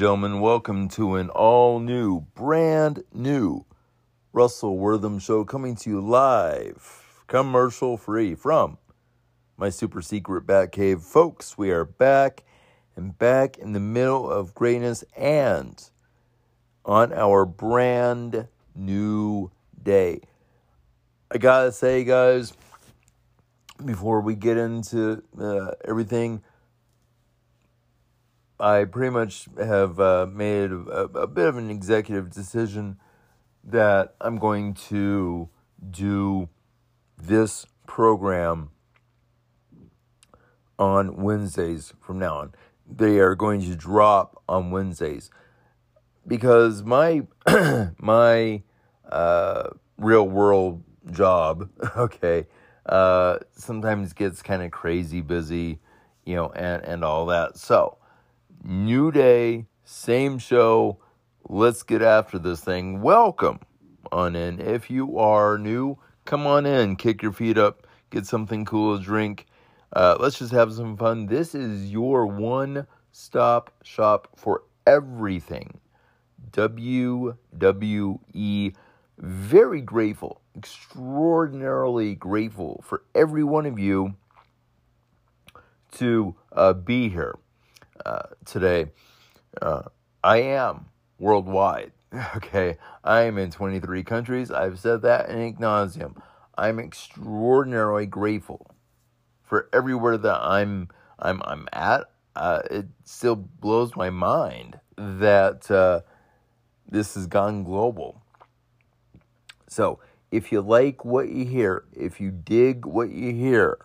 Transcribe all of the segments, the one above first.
Gentlemen, welcome to an all new, brand new Russell Wortham show coming to you live, commercial free from my super secret Batcave. Folks, we are back and back in the middle of greatness and on our brand new day. I gotta say, guys, before we get into uh, everything, I pretty much have uh, made a, a, bit of an executive decision that I'm going to do this program on Wednesdays from now on. They are going to drop on Wednesdays because my my uh, real world job, okay, uh, sometimes gets kind of crazy busy, you know, and and all that. So New day, same show. Let's get after this thing. Welcome on in. If you are new, come on in, kick your feet up, get something cool to drink. Uh, let's just have some fun. This is your one stop shop for everything. WWE. Very grateful, extraordinarily grateful for every one of you to uh, be here. Uh, today. Uh, I am worldwide. Okay, I am in 23 countries. I've said that in nauseum. I'm extraordinarily grateful for everywhere that I'm I'm I'm at. Uh, it still blows my mind that uh, this has gone global. So, if you like what you hear, if you dig what you hear,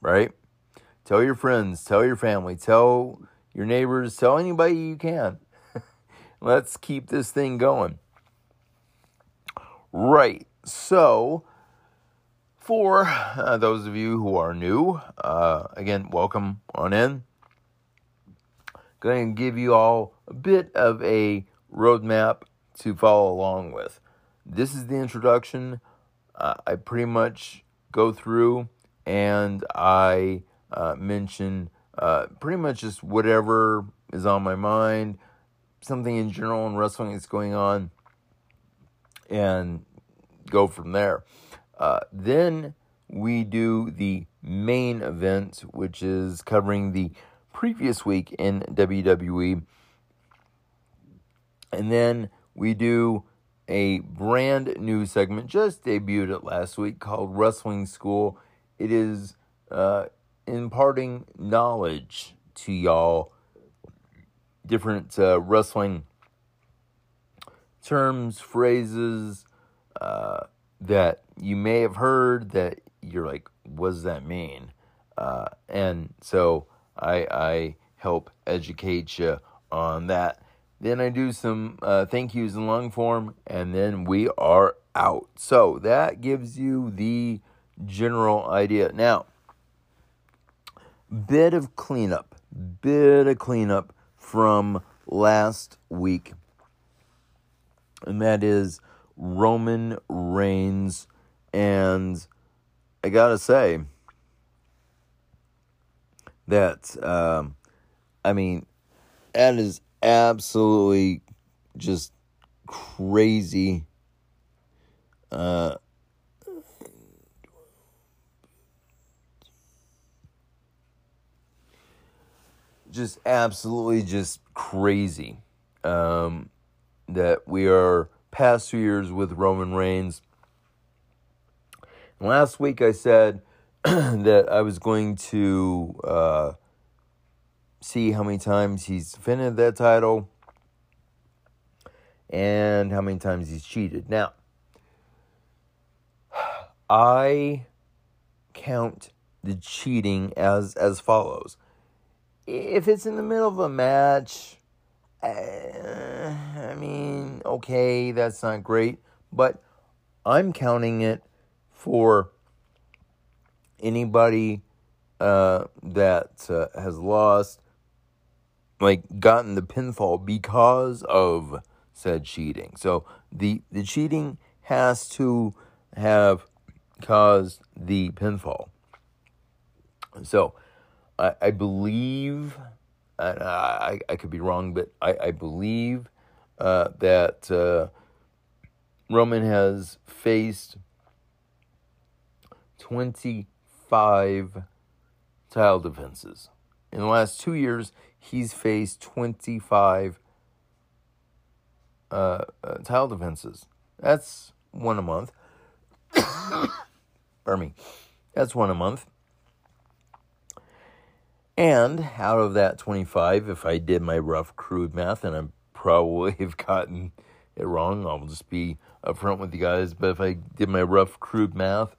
right? Tell your friends, tell your family, tell your neighbors, tell anybody you can. Let's keep this thing going. Right. So, for uh, those of you who are new, uh, again, welcome on in. Going to give you all a bit of a roadmap to follow along with. This is the introduction. Uh, I pretty much go through and I uh, mention uh, pretty much just whatever is on my mind, something in general in wrestling that's going on, and go from there. Uh, then we do the main event, which is covering the previous week in WWE. And then we do a brand new segment, just debuted it last week, called Wrestling School. It is uh, imparting knowledge to y'all, different uh, wrestling terms, phrases uh, that you may have heard that you're like, what does that mean? Uh, and so I, I help educate you on that. Then I do some uh, thank yous in long form, and then we are out. So that gives you the general idea. Now, bit of cleanup, bit of cleanup from last week. And that is Roman Reigns. And I gotta say that, um, I mean, that is absolutely just crazy. Uh, just absolutely just crazy um, that we are past two years with Roman Reigns. Last week I said that I was going to uh, see how many times he's defended that title and how many times he's cheated. Now, I count the cheating as as follows if it's in the middle of a match, uh, I mean, okay, that's not great, but I'm counting it for anybody uh, that uh, has lost, like gotten the pinfall because of said cheating. So the the cheating has to have caused the pinfall. So I, I believe I, I could be wrong, but I, I believe uh, that uh, Roman has faced 25 title defenses. In the last two years, he's faced 25 uh, uh, defenses. That's one a month. Pardon me. That's one a month. And out of that 25, if I did my rough, crude math, and I probably have gotten it wrong, I'll just be upfront with you guys. But if I did my rough, crude math,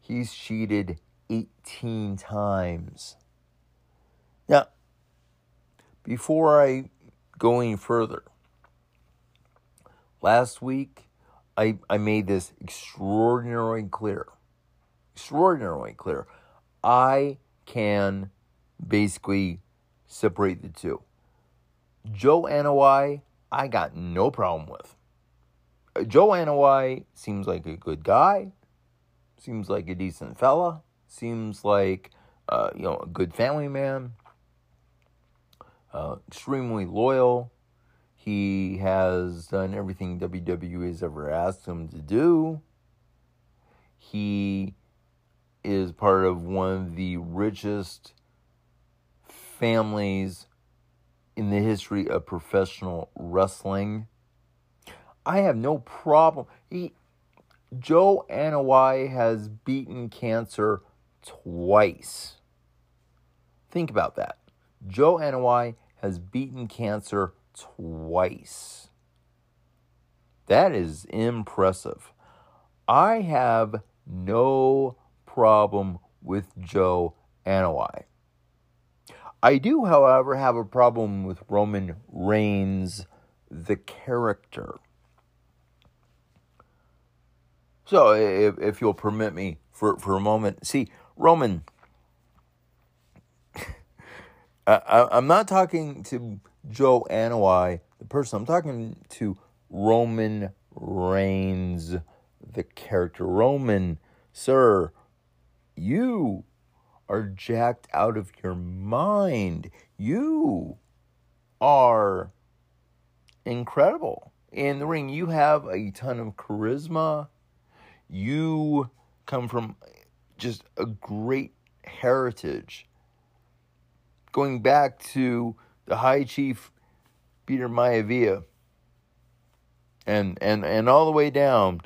he's cheated 18 times. Now, before I go any further, last week I, I made this extraordinarily clear. Extraordinarily clear. I can basically separate the two. Joe Anoa'i, I got no problem with. Joe Anoa'i seems like a good guy, seems like a decent fella, seems like uh, you know a good family man, uh, extremely loyal. He has done everything WWE has ever asked him to do. He is part of one of the richest families in the history of professional wrestling. I have no problem. He, Joe Anoa'i has beaten cancer twice. Think about that. Joe Anoa'i has beaten cancer twice. That is impressive. I have no problem with Joe Anoa'i. I do, however, have a problem with Roman Reigns, the character. So, if, if you'll permit me for, for a moment, see, Roman, I, I'm not talking to Joe Anoa'i, the person, I'm talking to Roman Reigns, the character. Roman, sir, you are jacked out of your mind. You are incredible in the ring. You have a ton of charisma. You come from just a great heritage. Going back to the High Chief Peter Maivia and and and all the way down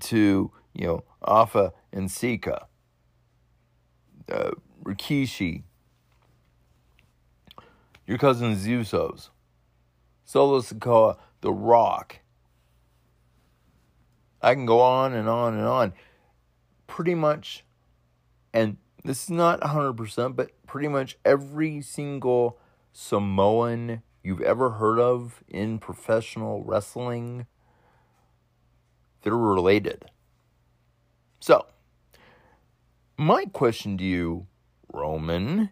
to you know Afa and Sika uh, Rikishi, your cousin Usos, Solo Sikoa, The Rock. I can go on and on and on. Pretty much, and this is not 100%, but pretty much every single Samoan you've ever heard of in professional wrestling, they're related. So, my question to you, Roman,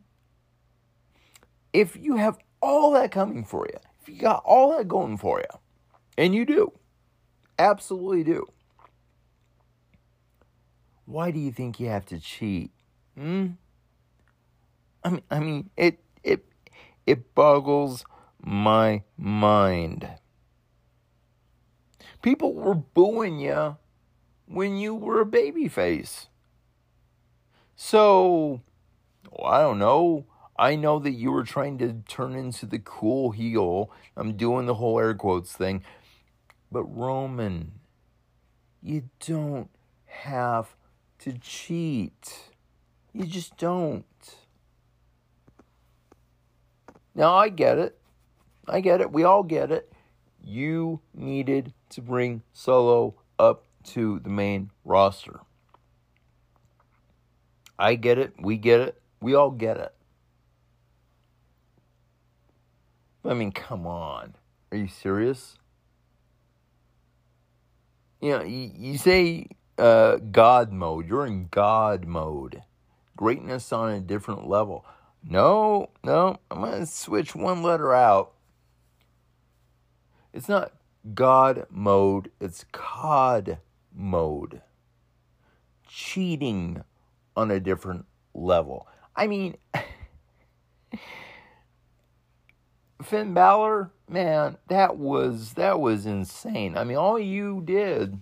if you have all that coming for you, if you got all that going for you, and you do, absolutely do, why do you think you have to cheat? Hmm? I mean, I mean, it it it boggles my mind. People were booing you when you were a baby face. So, I don't know. I know that you were trying to turn into the cool heel. I'm doing the whole air quotes thing. But, Roman, you don't have to cheat. You just don't. Now, I get it. I get it. We all get it. You needed to bring Solo up to the main roster. I get it. We get it. We all get it. I mean, come on. Are you serious? You know, you, you say uh, God mode. You're in God mode. Greatness on a different level. No, no. I'm going to switch one letter out. It's not God mode, it's COD mode. Cheating on a different level. I mean, Finn Balor, man, that was that was insane. I mean, all you did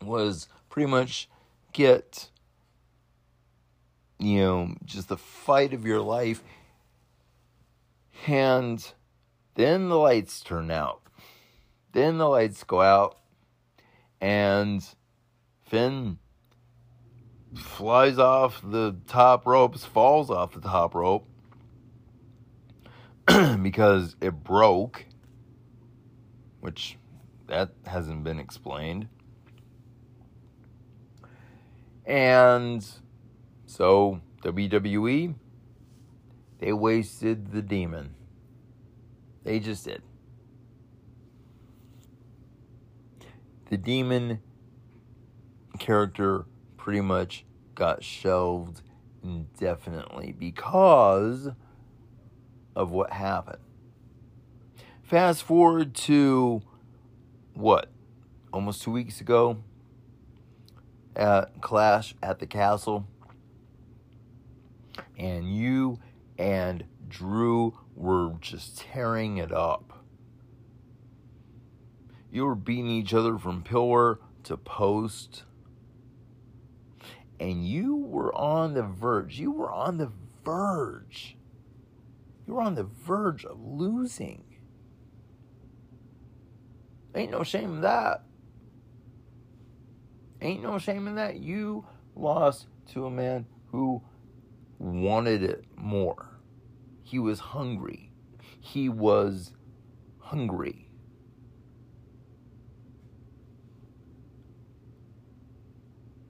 was pretty much get you know, just the fight of your life. And then the lights turn out. Then the lights go out. And Finn flies off the top ropes, falls off the top rope because it broke, which that hasn't been explained. And so, WWE, they wasted the demon. They just did. The demon character pretty much got shelved indefinitely because of what happened. Fast forward to what? Almost two weeks ago at Clash at the Castle and you and Drew were just tearing it up. You were beating each other from pillar to post. And you were on the verge. You were on the verge. You were on the verge of losing. Ain't no shame in that. Ain't no shame in that. You lost to a man who wanted it more. He was hungry. He was hungry.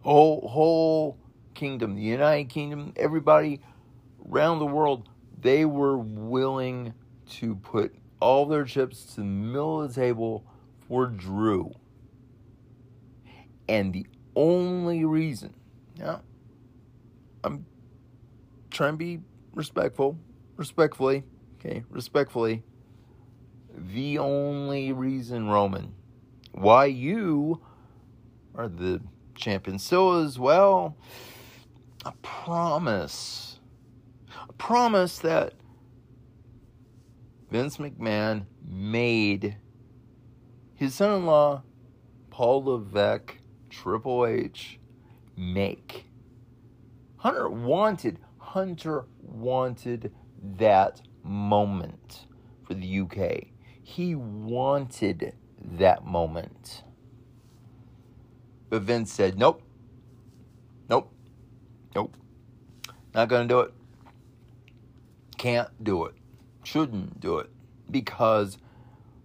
Whole whole kingdom, the United Kingdom, everybody around the world, they were willing to put all their chips to the middle of the table for Drew. And the only reason, yeah, I'm trying to be respectful, respectfully, okay, respectfully. The only reason, Roman, why you are the champion still as well, a promise. A promise that Vince McMahon made his son in law, Paul Levesque, Triple H, make. Hunter wanted Hunter wanted that moment for the UK. He wanted that moment. But Vince said, nope, nope, nope, not going to do it. Can't do it. Shouldn't do it. Because,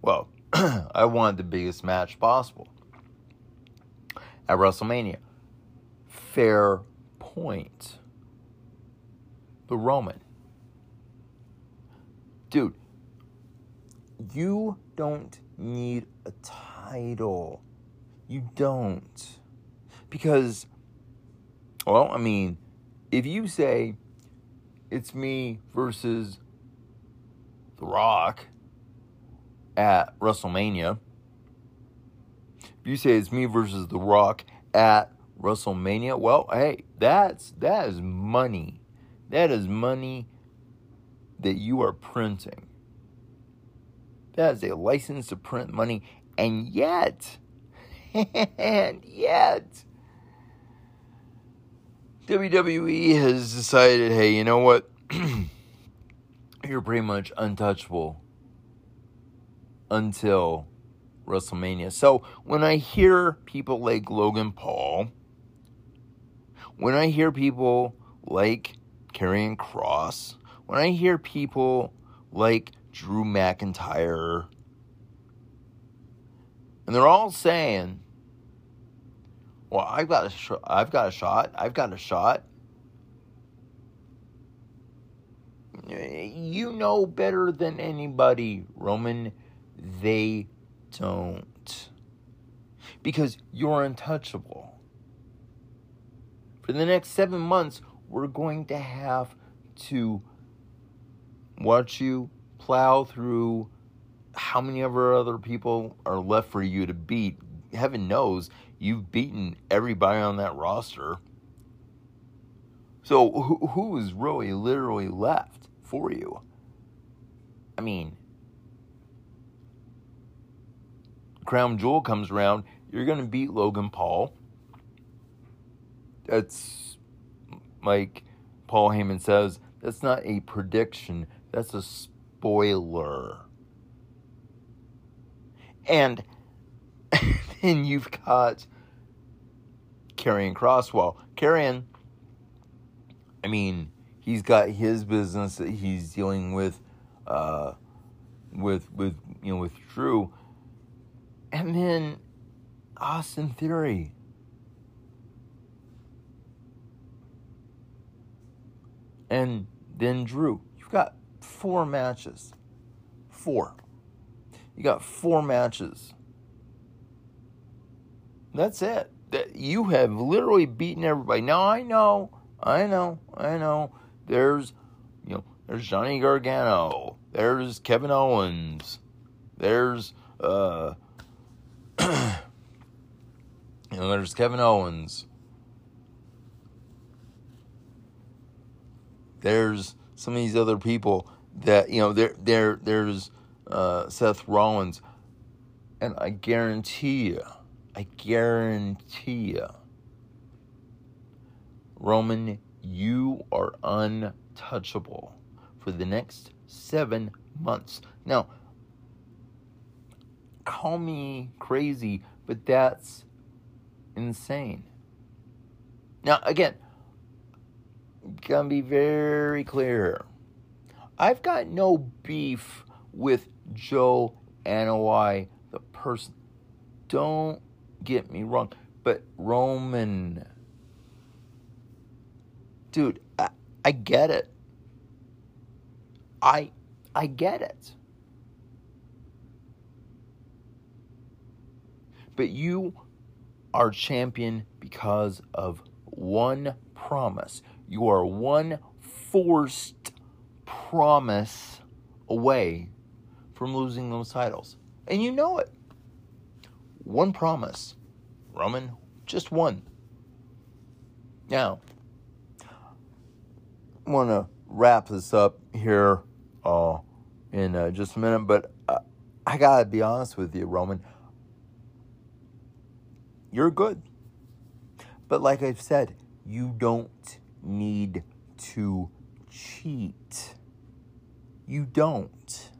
well, I wanted the biggest match possible at WrestleMania. Fair point the Roman. Dude, you don't need a title. You don't. Because, well, I mean, if you say it's me versus The Rock at WrestleMania, if you say it's me versus The Rock at WrestleMania, well, hey, that's that is money that is money that you are printing. That is a license to print money. And yet, and yet, WWE has decided hey, you know what? You're pretty much untouchable until WrestleMania. So when I hear people like Logan Paul, when I hear people like Karrion Cross, when I hear people like Drew McIntyre, and they're all saying, "Well, I've got a, sh- I've got a shot. I've got a shot." Eh, you know better than anybody, Roman. They don't. Because you're untouchable. For the next seven months, we're going to have to watch you plow through how many ever other people are left for you to beat. Heaven knows you've beaten everybody on that roster. So who, is really literally left for you? I mean, Crown Jewel comes around, you're going to beat Logan Paul. That's like Paul Heyman says, that's not a prediction, that's a spoiler. And then you've got Karrion Crosswell. Karrion, I mean, he's got his business that he's dealing with, uh, with with you know with Drew, and then Austin Theory. And then Drew. You've got four matches. Four. You got four matches. That's it. That you have literally beaten everybody. Now I know, I know, I know. There's, you know, there's Johnny Gargano. There's Kevin Owens. There's, uh, you know, there's Kevin Owens. There's some of these other people that you know. There, there, there's uh, Seth Rollins, and I guarantee you, I guarantee you, Roman, you are untouchable for the next seven months. Now, call me crazy, but that's insane. Now, again, gonna be very clear. I've got no beef with Joe Anoa'i, the person. Don't get me wrong, but Roman, dude, I, I get it. I I get it. But you are champion because of one promise. You are one forced promise away from losing those titles. And you know it. One promise. Roman, just one. Now, I want to wrap this up here uh, in uh, just a minute, but uh, I got to be honest with you, Roman. You're good. But like I've said, you don't need to cheat. You don't.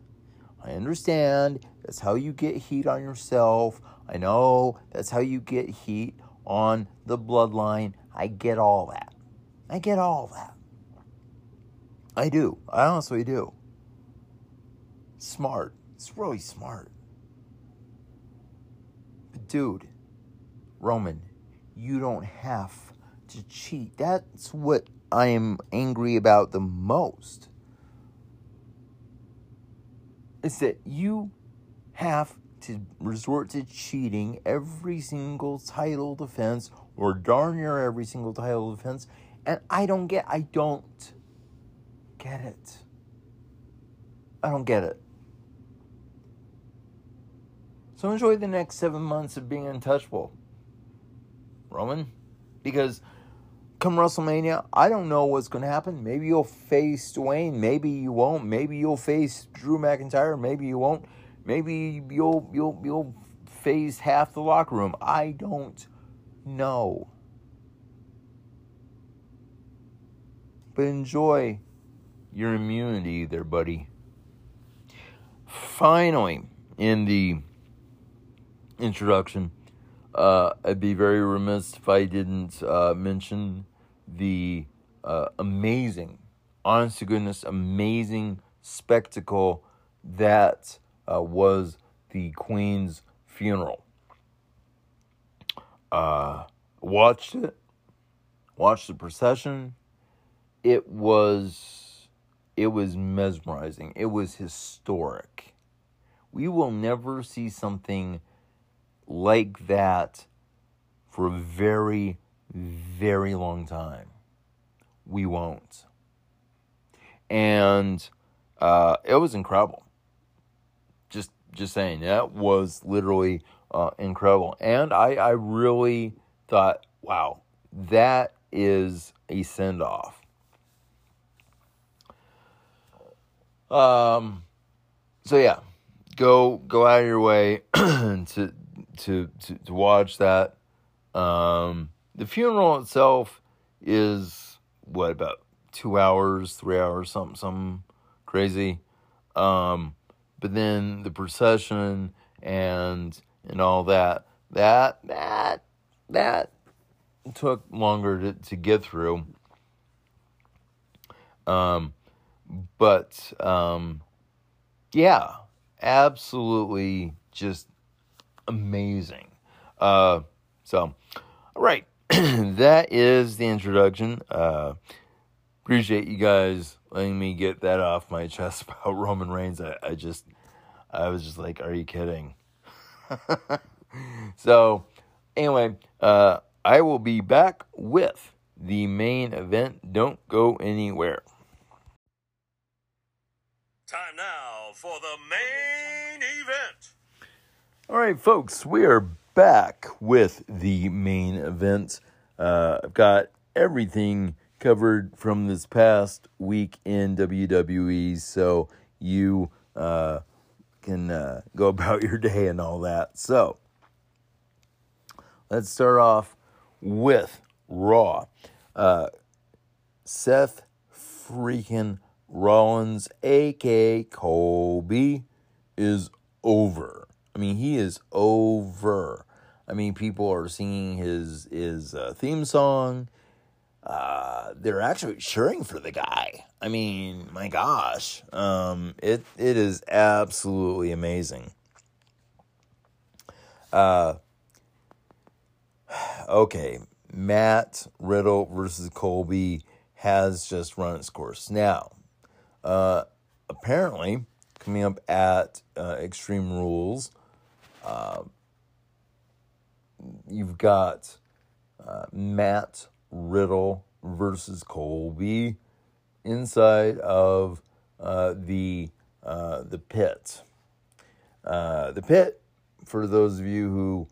I understand that's how you get heat on yourself. I know that's how you get heat on the bloodline. I get all that. I get all that. I do. I honestly do. Smart. It's really smart. But dude, Roman, you don't have to cheat. That's what I am angry about the most. Is that you have to resort to cheating every single title defense or darn near every single title defense. And I don't get, I don't get it. I don't get it. So enjoy the next seven months of being untouchable. Roman, because come WrestleMania, I don't know what's going to happen. Maybe you'll face Dwayne. Maybe you won't. Maybe you'll face Drew McIntyre. Maybe you won't. Maybe you'll you'll you'll face half the locker room. I don't know. But enjoy your immunity there, buddy. Finally, in the introduction, uh, I'd be very remiss if I didn't uh, mention the uh, amazing, honest to goodness, amazing spectacle that uh, was the Queen's funeral. Uh, watched it, watched the procession. It was, it was mesmerizing. It was historic. We will never see something like that for a very, very long time. We won't. And uh, it was incredible. Just, saying, that was literally uh, incredible. And I, I really thought, wow, that is a send off. Um, so yeah, go go out of your way to, to to to watch that. Um, the funeral itself is what about two hours, three hours, something, something crazy. Um, but then the procession and and all that, that that that took longer to, to get through. Um, but um, yeah, absolutely just amazing. Uh, so, all right, that is the introduction. Uh, appreciate you guys letting me get that off my chest about Roman Reigns. I, I just, I was just like, are you kidding? so, anyway, uh, I will be back with the main event. Don't go anywhere. Time now for the main event. All right, folks, we are back with the main event. Uh, I've got everything covered from this past week in WWE, so you uh, can uh, go about your day and all that. So, let's start off with Raw. Uh, Seth freaking Rollins, aka Colby, is over. I mean, he is over. I mean, people are singing his his uh, theme song. Uh, they're actually cheering for the guy. I mean, my gosh, um, it it is absolutely amazing. Uh, okay, Matt Riddle versus Colby has just run its course. Now, uh, apparently, coming up at uh, Extreme Rules, uh, you've got uh, Matt Riddle versus Colby inside of uh, the uh, the pit. the pit, for those of you who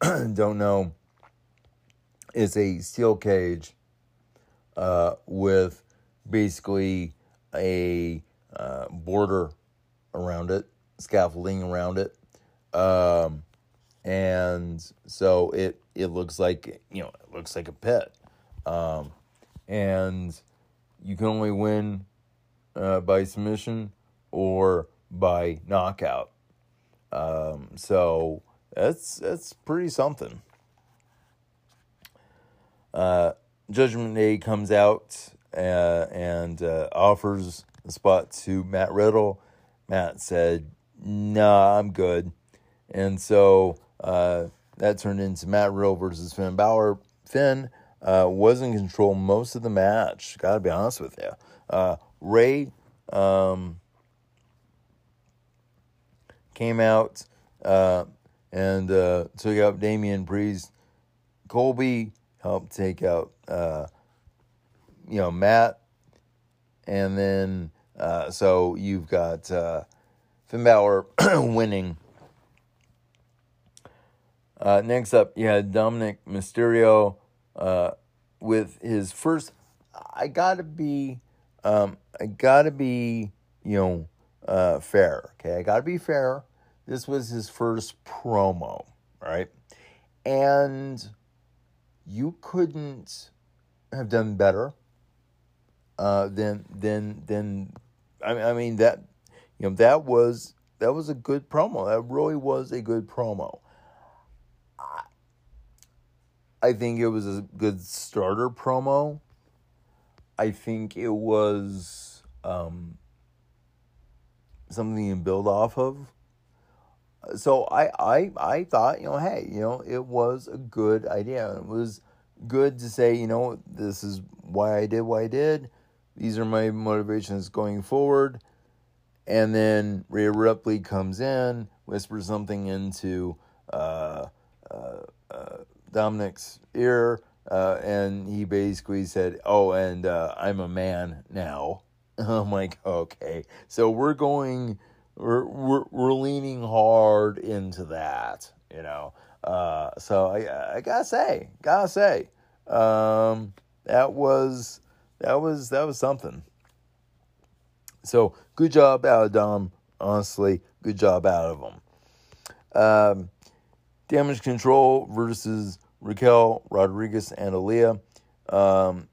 don't know, is a steel cage with basically a uh, border around it, scaffolding around it, um, and so it it looks like you know it looks like a pit, um, and you can only win uh, by submission or by knockout. Um, so that's that's pretty something. Uh, Judgment Day comes out uh, and uh, offers the spot to Matt Riddle. Matt said, "Nah, I'm good," and so uh, that turned into Matt Riddle versus Finn Balor. Finn uh, was in control most of the match. Got to be honest with you. Uh, Rey um, came out uh, and took out Damian Priest. Colby helped take out you know, Matt, and then uh, so you've got uh, Finn Balor winning. Uh, next up, you had Dominic Mysterio uh, with his first. I gotta be, um, I gotta be, you know, uh, fair. Okay, I gotta be fair. This was his first promo, right? And you couldn't have done better uh, then then then I mean, I mean that you know that was that was a good promo. That really was a good promo. I, think it was a good starter promo. I think it was um, something to build off of. So I, I I thought you know hey you know it was a good idea. It was good to say you know this is why I did what I did these are my motivations going forward. And then Rhea Ripley comes in, whispers something into uh, uh, uh, Dominic's ear, uh, and he basically said, "Oh, and uh, I'm a man now." I'm like, okay, so we're going, we're we're, we're leaning hard into that, you know. Uh, so I I gotta say, gotta say, um, that was that was that was something. So good job out of Dom honestly, good job out of him. Um, damage control versus Raquel Rodriguez and Aliyah. Um,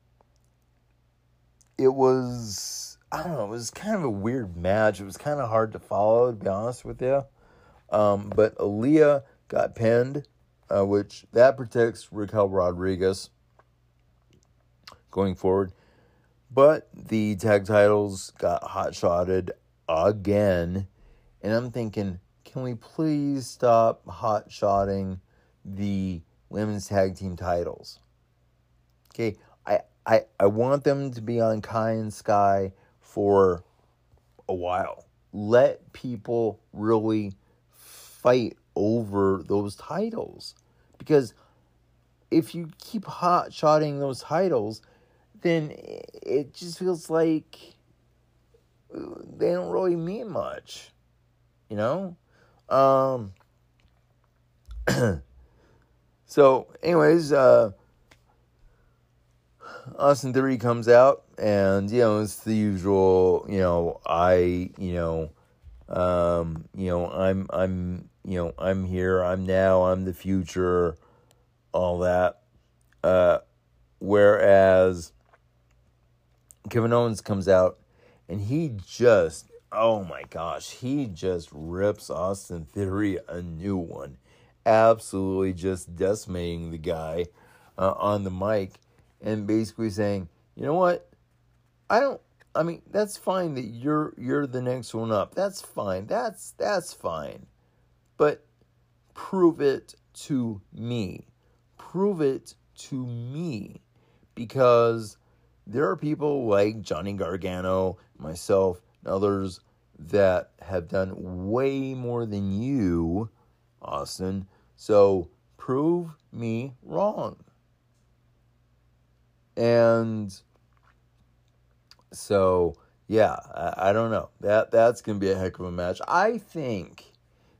it was I don't know. It was kind of a weird match. It was kind of hard to follow, to be honest with you. Um, but Aliyah got pinned, uh, which that protects Raquel Rodriguez going forward. But the tag titles got hot shotted again. And I'm thinking, can we please stop hot shotting the women's tag team titles? Okay, I, I, I want them to be on Kai and Sky for a while. Let people really fight over those titles. Because if you keep hot shotting those titles, then it just feels like they don't really mean much. You know? Um So, anyways, uh Austin Theory comes out and you know, it's the usual, you know, I, you know, um, you know, I'm I'm you know, I'm here, I'm now, I'm the future, all that. Uh whereas Kevin Owens comes out and he just, oh my gosh, he just rips Austin Theory a new one. Absolutely just decimating the guy uh, on the mic and basically saying, you know what? I don't. I mean, that's fine that you're you're the next one up. That's fine. That's that's fine. But prove it to me. Prove it to me because there are people like Johnny Gargano, myself, and others that have done way more than you, Austin. So prove me wrong. And so yeah, I, I, don't know. That that's gonna be a heck of a match. I think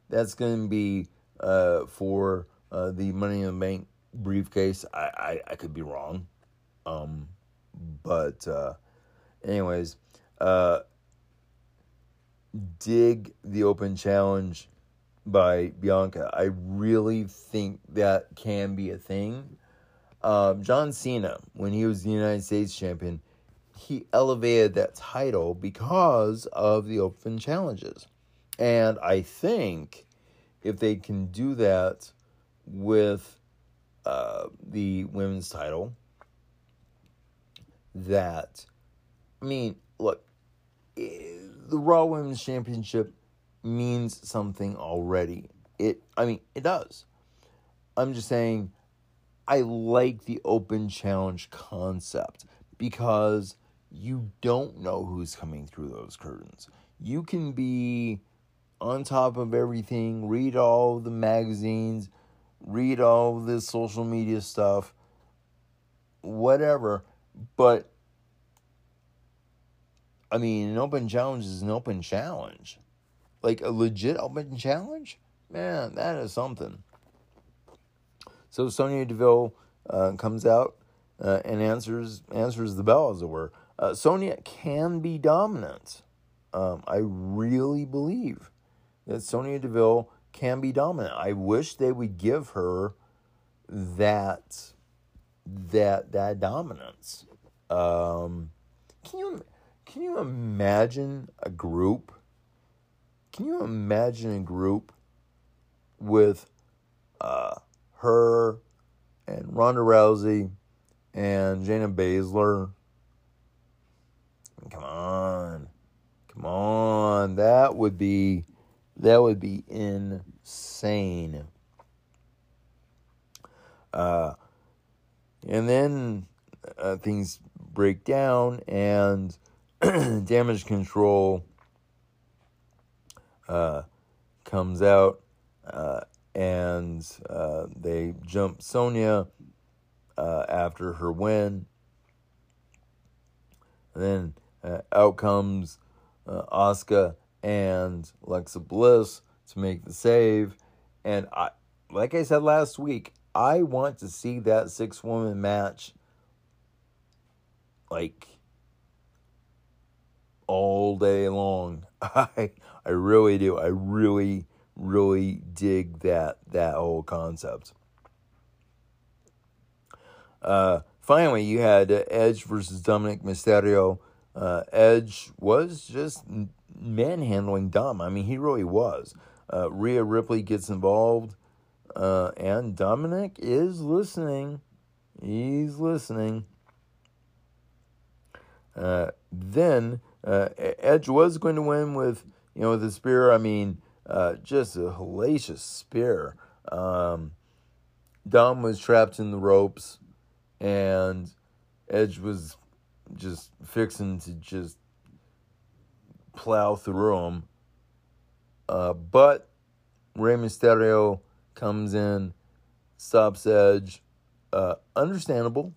that's gonna be uh, for uh, the Money in the Bank briefcase. I, I, I could be wrong. Um, but uh, anyways, uh, dig the open challenge by Bianca. I really think that can be a thing. Um, John Cena, when he was the United States champion, he elevated that title because of the open challenges. And I think if they can do that with uh, the women's title, that, I mean, look, eh, the Raw Women's Championship means something already. It, I mean, it does. I'm just saying, I like the open challenge concept because you don't know who's coming through those curtains. You can be on top of everything, read all the magazines, read all the social media stuff, whatever, but I mean, an open challenge is an open challenge. Like a legit open challenge? Man, that is something. So Sonya Deville uh, comes out uh, and answers answers the bell, as it were. Uh, Sonya can be dominant. Um, I really believe that Sonya Deville can be dominant. I wish they would give her that that that dominance. Um, can you can you imagine a group? Can you imagine a group with uh, her and Ronda Rousey and Shayna Baszler? Come on, come on, that would be that would be insane. Uh, and then uh, things break down, and damage control uh, comes out, uh, and uh, they jump Sonya uh, after her win. And then uh, out comes Asuka and Alexa Bliss to make the save. And I, like I said last week, I want to see that six woman match like all day long. I I really do. I really really dig that that whole concept. Uh, finally, you had Edge versus Dominic Mysterio. Uh, Edge was just manhandling Dom. I mean, he really was. Uh, Rhea Ripley gets involved, uh, and Dominic is listening. He's listening. Uh, then uh, Edge was going to win with you know with the spear. I mean, uh, just a hellacious spear. Um, Dom was trapped in the ropes, and Edge was just fixing to just plow through him. Uh, but Rey Mysterio comes in, stops Edge. Uh, understandable.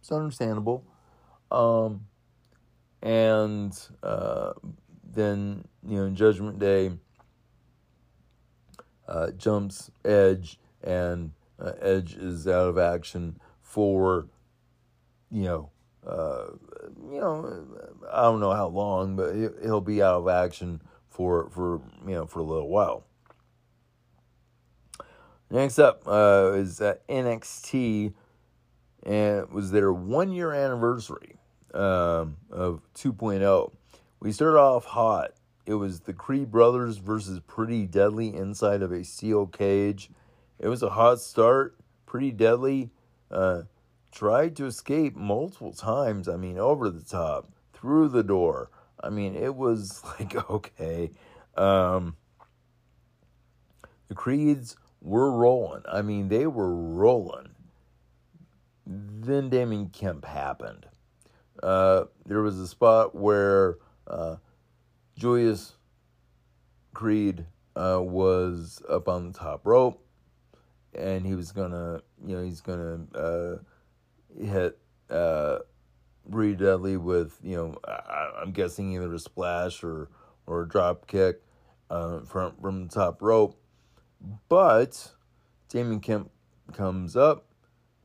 It's understandable. Um, and uh, then, you know, Judgment Day uh, jumps Edge, and uh, Edge is out of action for, you know, uh, you know, I don't know how long, but he'll be out of action for for you know for a little while. Next up uh, is uh, NXT, and it was their one year anniversary um, of 2.0. We started off hot. It was the Creed brothers versus Pretty Deadly inside of a steel cage. It was a hot start. Pretty Deadly uh, tried to escape multiple times. I mean, over the top, through the door. I mean, it was like, okay. Um, the Creeds were rolling. I mean, they were rolling. Then Damon Kemp happened. Uh, there was a spot where uh, Julius Creed uh, was up on the top rope, and he was gonna, you know, he's gonna uh, hit uh, Pretty Deadly with, you know, I, am guessing either a splash or or a drop kick uh, from from the top rope. But Damon Kemp comes up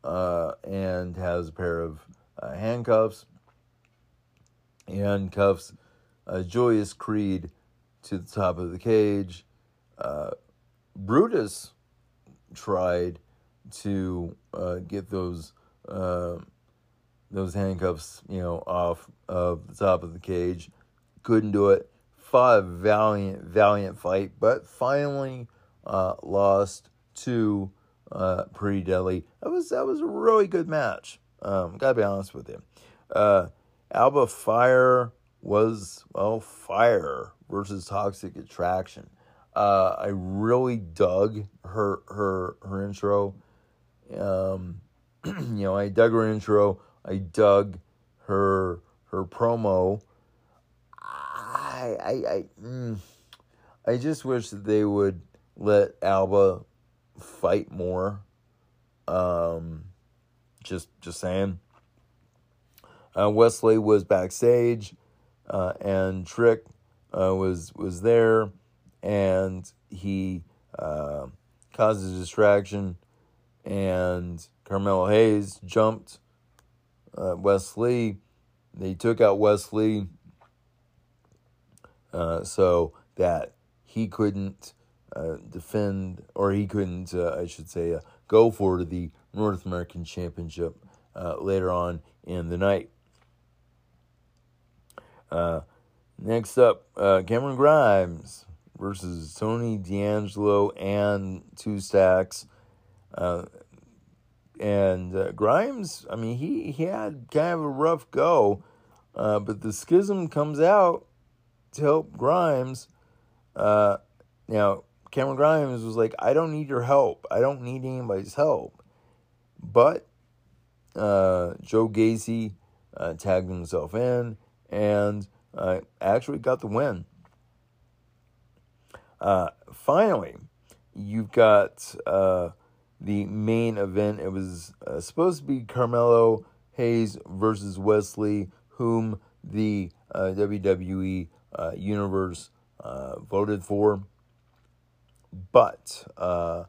and has a pair of uh, handcuffs. handcuffs uh, Julius Creed to the top of the cage. Uh, Brutus tried to uh, get those uh, those handcuffs, you know, off of the top of the cage. Couldn't do it. Fought a valiant, valiant fight, but finally uh, lost to uh, Pretty Deadly. That was that was a really good match. Um, gotta be honest with you. Uh, Alba Fyre was well fire versus Toxic Attraction. Uh, I really dug her her her intro. Um, you know, I dug her intro. I dug her her promo. I I I, mm, I just wish that they would let Alba fight more. Um, just just saying. Uh, Wes Lee was backstage, uh, and Trick uh, was was there, and he uh, caused a distraction, and Carmelo Hayes jumped uh, Wes They took out Wes Lee, uh, so that he couldn't defend, or he couldn't, I should say, go for the North American Championship later on in the night. Next up, Cameron Grimes versus Tony D'Angelo and Two Stacks. Uh, and uh, Grimes, I mean, he, he had kind of a rough go, uh, but the schism comes out to help Grimes. Uh, now, Cameron Grimes was like, I don't need your help. I don't need anybody's help. But uh, Joe Gacy uh, tagged himself in and uh, actually got the win. finally, you've got the main event. It was uh, supposed to be Carmelo Hayes versus Wes Lee, whom the uh, WWE uh, Universe uh, voted for. But, uh,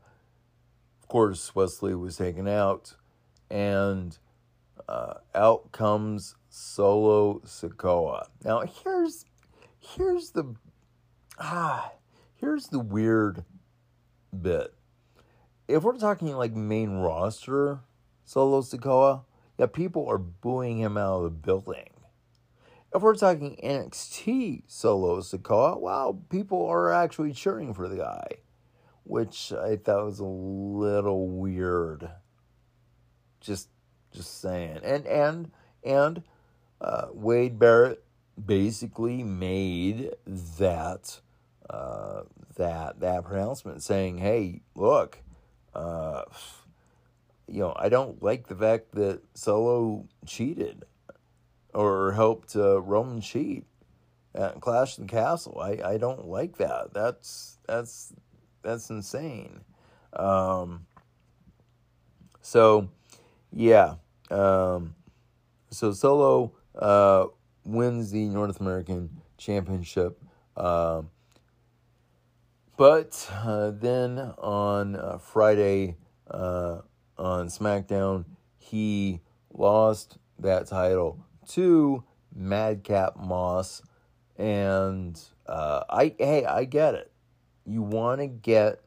of course, Wes Lee was taken out, and uh, out comes Solo Sikoa. Now, here's here's the ah here's the weird bit. If we're talking like main roster Solo Sikoa, yeah, people are booing him out of the building. If we're talking NXT Solo Sikoa, wow, people are actually cheering for the guy, which I thought was a little weird. Just, just saying, and and and uh, Wade Barrett basically made that uh, that that pronouncement, saying, "Hey, look, uh, you know, I don't like the fact that Solo cheated or helped uh, Roman cheat at Clash of the Castle. I, I don't like that. That's that's that's insane. Um, so yeah, um, so Solo uh, wins the North American Championship. Uh, but uh, then on uh, Friday uh, on SmackDown, he lost that title to Madcap Moss, and uh, I hey I get it. You want to get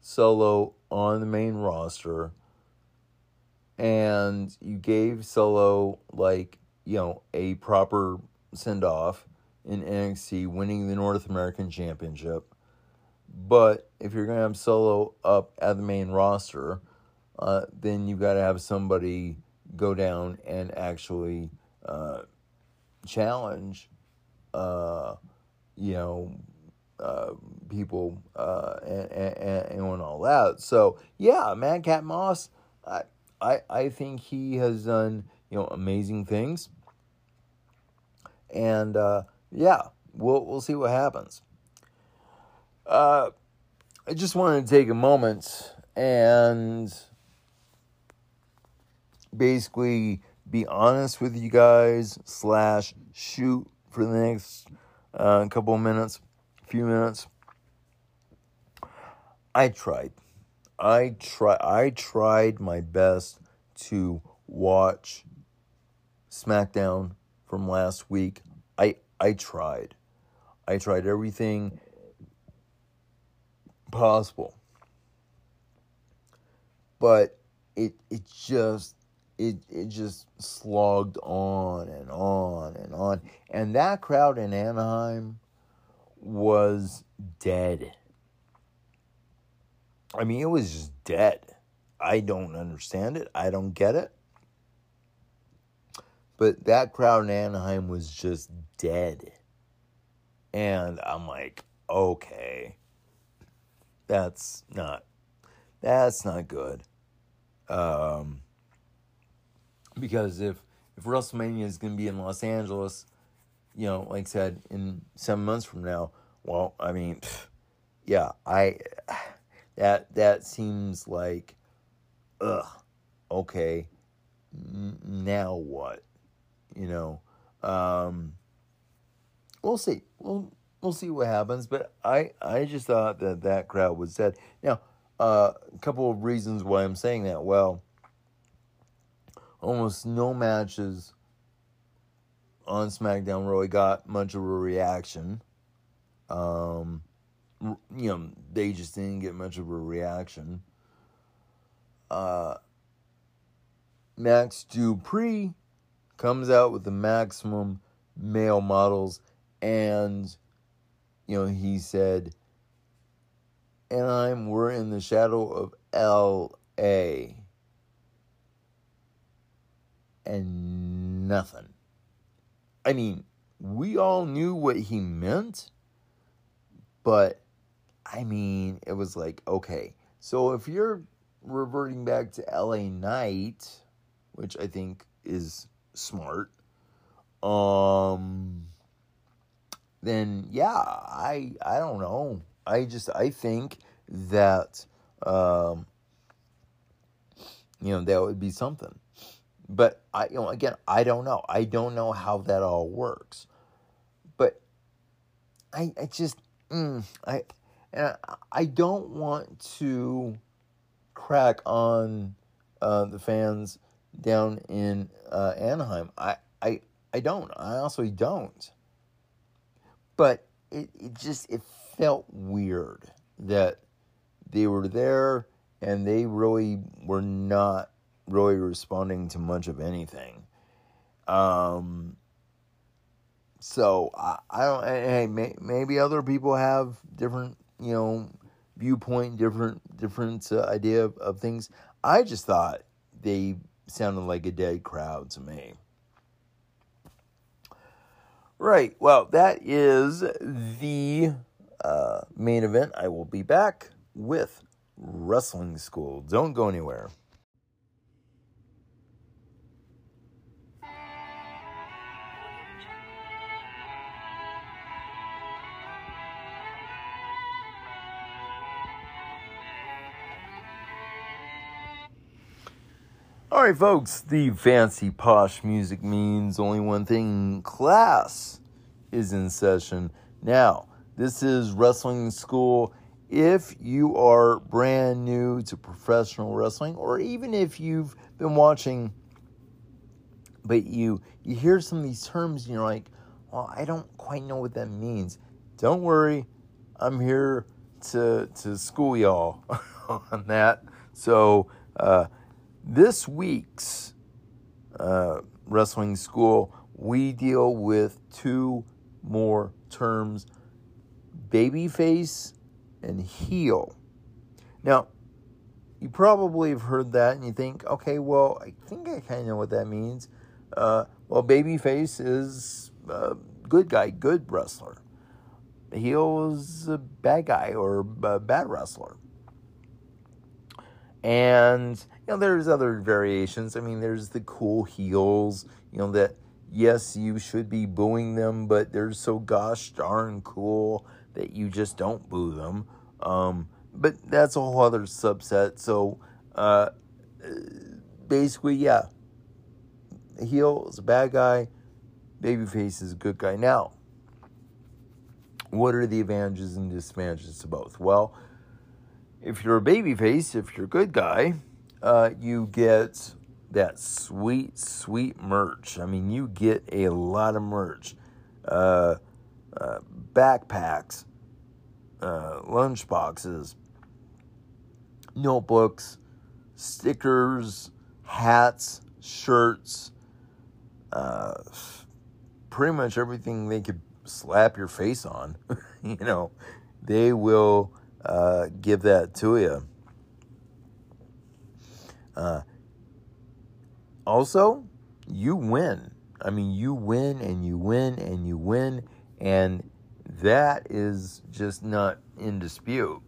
Solo on the main roster, and you gave Solo like you know a proper send off in NXT, winning the North American Championship. But if you're gonna have Solo up at the main roster, uh, then you've got to have somebody go down and actually uh, challenge, uh, you know, uh, people uh, and, and, and all that. So yeah, Madcap Moss, I, I I think he has done you know amazing things, and uh, yeah, we'll we'll see what happens. Uh, I just wanted to take a moment and basically be honest with you guys slash shoot for the next uh, couple minutes, few minutes. I tried. I try. I tried my best to watch SmackDown from last week. I I tried. I tried everything possible. But it it just it it just slogged on and on and on. And that crowd in Anaheim was dead. I mean, it was just dead. I don't understand it. I don't get it. But that crowd in Anaheim was just dead. And I'm like, okay. That's not that's not good. Um because if if WrestleMania is going to be in Los Angeles, you know, like I said, in seven months from now, well, I mean, yeah, I that that seems like, ugh, okay, now what, you know, um, we'll see, we'll we'll see what happens, but I I just thought that that crowd was dead. Now, uh, a couple of reasons why I'm saying that. Well almost no matches on SmackDown really got much of a reaction. Um, you know, they just didn't get much of a reaction. Uh, Max Dupri comes out with the maximum male models, and you know he said, "And I'm we're in the shadow of L.A." and nothing. I mean, we all knew what he meant, but I mean, it was like, okay, so if you're reverting back to LA Knight, which I think is smart, um, then yeah, I I don't know. I just I think that um, you know that would be something. But I, you know, again, I don't know. I don't know how that all works. But I, I just, mm, I, and I, I don't want to crack on uh, the fans down in uh, Anaheim. I, I, I don't. I also don't. but it, it just it felt weird that they were there and they really were not really responding to much of anything. Um, so I, I don't. Hey, may, maybe other people have different, you know, viewpoint, different different uh, idea of, of things. I just thought they sounded like a dead crowd to me. Right. Well, that is the uh, main event. I will be back with Wrestling School. Don't go anywhere. All right, folks, the fancy posh music means only one thing class is in session. Now, this is wrestling school. If you are brand new to professional wrestling, or even if you've been watching, but you you hear some of these terms and you're like, well, I don't quite know what that means. Don't worry, I'm here to to school y'all on that. So. Uh, this week's uh, wrestling school, we deal with two more terms babyface and heel. Now, you probably have heard that and you think, okay, well, I think I kind of know what that means. Uh, well, babyface is a good guy, good wrestler. Heel is a bad guy or a bad wrestler. And you know, there's other variations. I mean, there's the cool heels, you know, that yes, you should be booing them, but they're so gosh darn cool that you just don't boo them. Um, but that's a whole other subset. So uh, basically, yeah, heel is a bad guy, babyface is a good guy. Now, what are the advantages and disadvantages to both? Well, if you're a babyface, if you're a good guy, uh, you get that sweet, sweet merch. I mean, you get a lot of merch. Uh, uh, backpacks, uh, lunch boxes, notebooks, stickers, hats, shirts, uh, pretty much everything they could slap your face on. you know, they will uh, give that to you. Uh, also, you win. I mean, you win and you win and you win, and that is just not in dispute.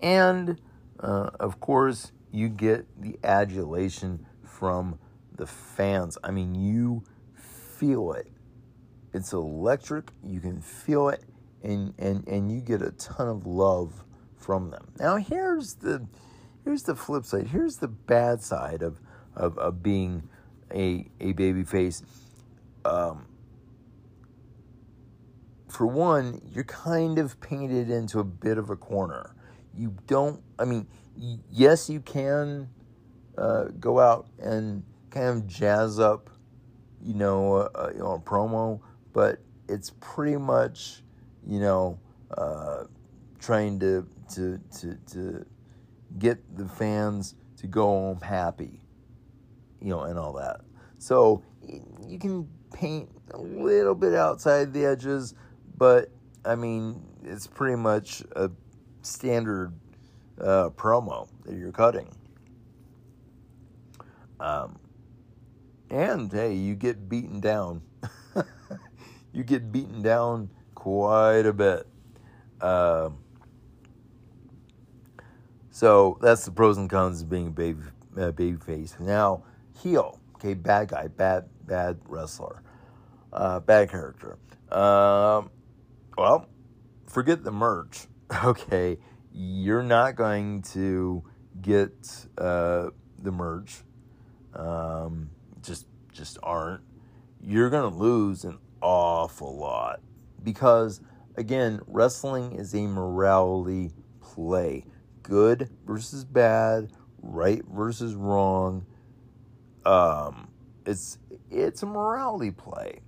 And uh, of course, you get the adulation from the fans. I mean, you feel it. It's electric. You can feel it, and and and you get a ton of love from them. Now, here's the here's the flip side. Here's the bad side of of, of being a a baby face. Um, for one, you're kind of painted into a bit of a corner. You don't. I mean, yes, you can uh, go out and kind of jazz up, you know, uh, you know, a promo, but it's pretty much, you know, uh, trying to to to to get the fans to go home happy, you know, and all that. So you can paint a little bit outside the edges, but I mean, it's pretty much a standard uh, promo that you're cutting. Um, and hey, you get beaten down. you get beaten down quite a bit. Um, so that's the pros and cons of being a baby uh, baby face. Now heel, okay, bad guy, bad bad wrestler, uh, bad character. Um, well, forget the merch. Okay, you're not going to get uh, the merch. Um, just just aren't. You're gonna lose an awful lot because again, wrestling is a morality play good versus bad, right versus wrong. Um, it's it's a morality play.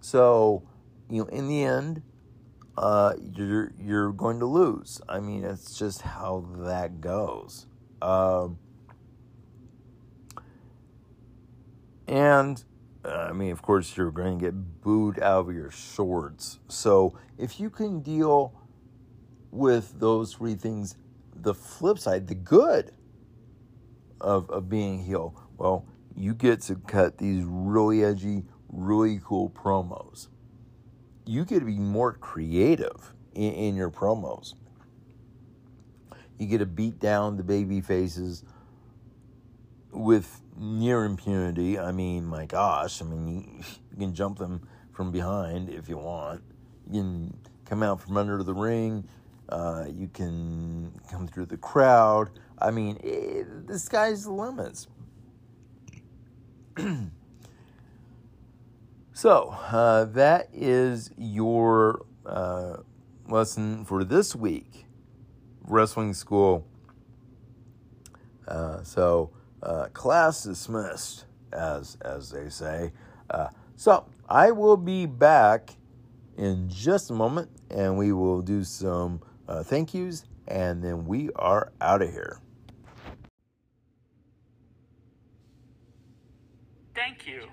So, you know, in the end, uh, you're you're going to lose. I mean, it's just how that goes. Um, and Uh, I mean, of course, you're going to get booed out of your shorts. So if you can deal with those three things, the flip side, the good of of being heel, well, you get to cut these really edgy, really cool promos. You get to be more creative in, in your promos. You get to beat down the baby faces with near impunity. I mean, my gosh, I mean, you, can jump them from behind if you want. You can come out from under the ring. Uh, you can come through the crowd. I mean, it, the sky's the limits. so, uh, that is your uh, lesson for this week. Wrestling school. Uh, so, uh, class dismissed, as as they say. Uh, so I will be back in just a moment, and we will do some uh, thank yous, and then we are out of here. Thank you.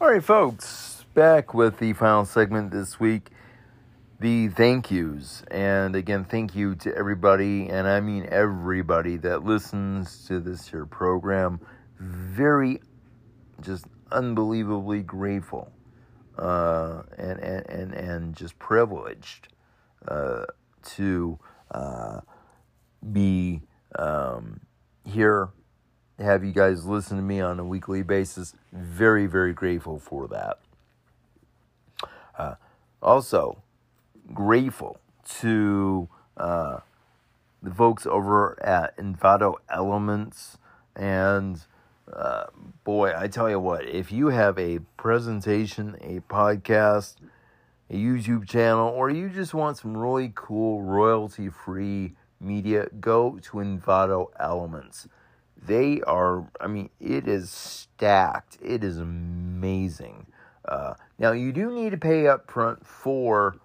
All right, folks, back with the final segment this week the thank yous. And again, thank you to everybody, and I mean everybody that listens to this here program. Very, just unbelievably grateful uh, and, and, and, and just privileged uh, to uh, be um, here, have you guys listen to me on a weekly basis. Very, very grateful for that. Uh, also, grateful to uh, the folks over at Envato Elements. And uh, boy, I tell you what, if you have a presentation, a podcast, a YouTube channel, or you just want some really cool royalty free media, go to Envato Elements. They are, I mean, it is stacked. It is amazing. Uh, now, you do need to pay up front for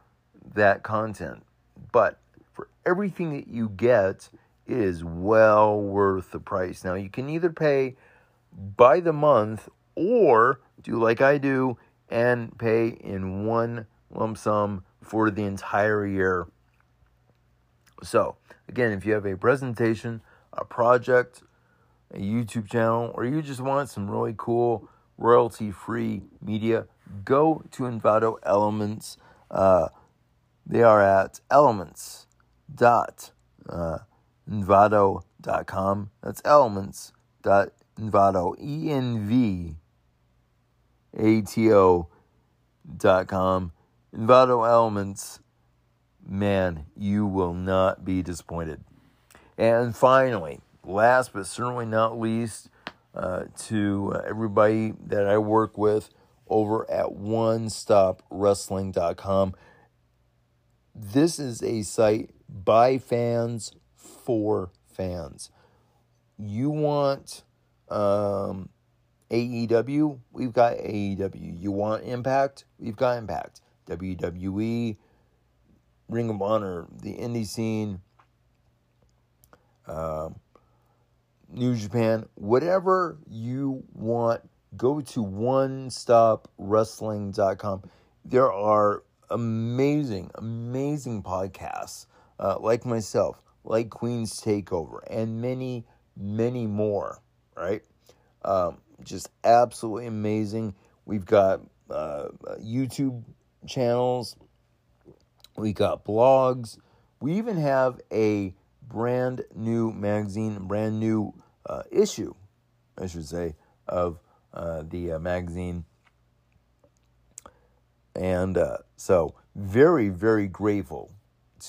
that content. But for everything that you get, it is well worth the price. Now, you can either pay by the month or do like I do and pay in one lump sum for the entire year. So, again, if you have a presentation, a project, a YouTube channel, or you just want some really cool royalty free media, go to Envato Elements. Uh, they are at elements dot uh. That's elements dot envato e n v a t o dot com. Envato Elements, man, you will not be disappointed. And finally, last but certainly not least, uh, to everybody that I work with over at OneStopWrestling.com this is a site by fans for fans. You want um, AEW? We've got AEW. You want Impact? We've got Impact. WWE, Ring of Honor, the indie scene, uh, New Japan, whatever you want, go to onestopwrestling.com. There are amazing, amazing podcasts uh, like myself, like Queen's Takeover, and many, many more, right? Um, just absolutely amazing. We've got uh, YouTube channels, we got blogs, we even have a brand new magazine, brand new uh, issue, I should say, of uh, the uh, magazine and uh, so, very, very grateful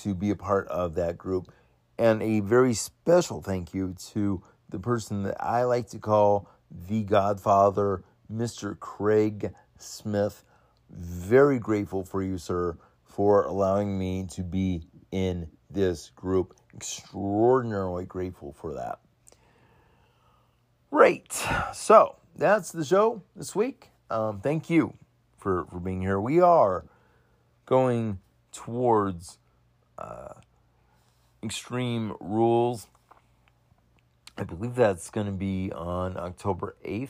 to be a part of that group. And a very special thank you to the person that I like to call the Godfather, Mr. Craig Smith. Very grateful for you, sir, for allowing me to be in this group. Extraordinarily grateful for that. Right. So, that's the show this week. Um, thank you for, for being here. We are going towards uh, Extreme Rules. I believe that's going to be on October 8th,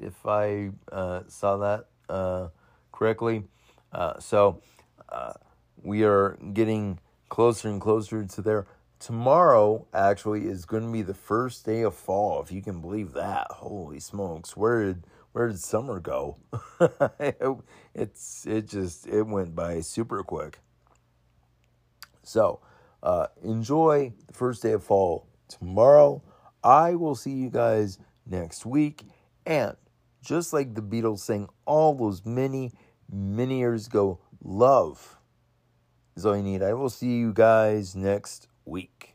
if I uh, saw that uh, correctly. Uh, so uh, we are getting closer and closer to there. Tomorrow, actually, is going to be the first day of fall, if you can believe that. Holy smokes. Where did where did summer go? it's it just it went by super quick. So uh, enjoy the first day of fall tomorrow. I will see you guys next week. And just like the Beatles sang all those many, many years ago, love is all you need. I will see you guys next week.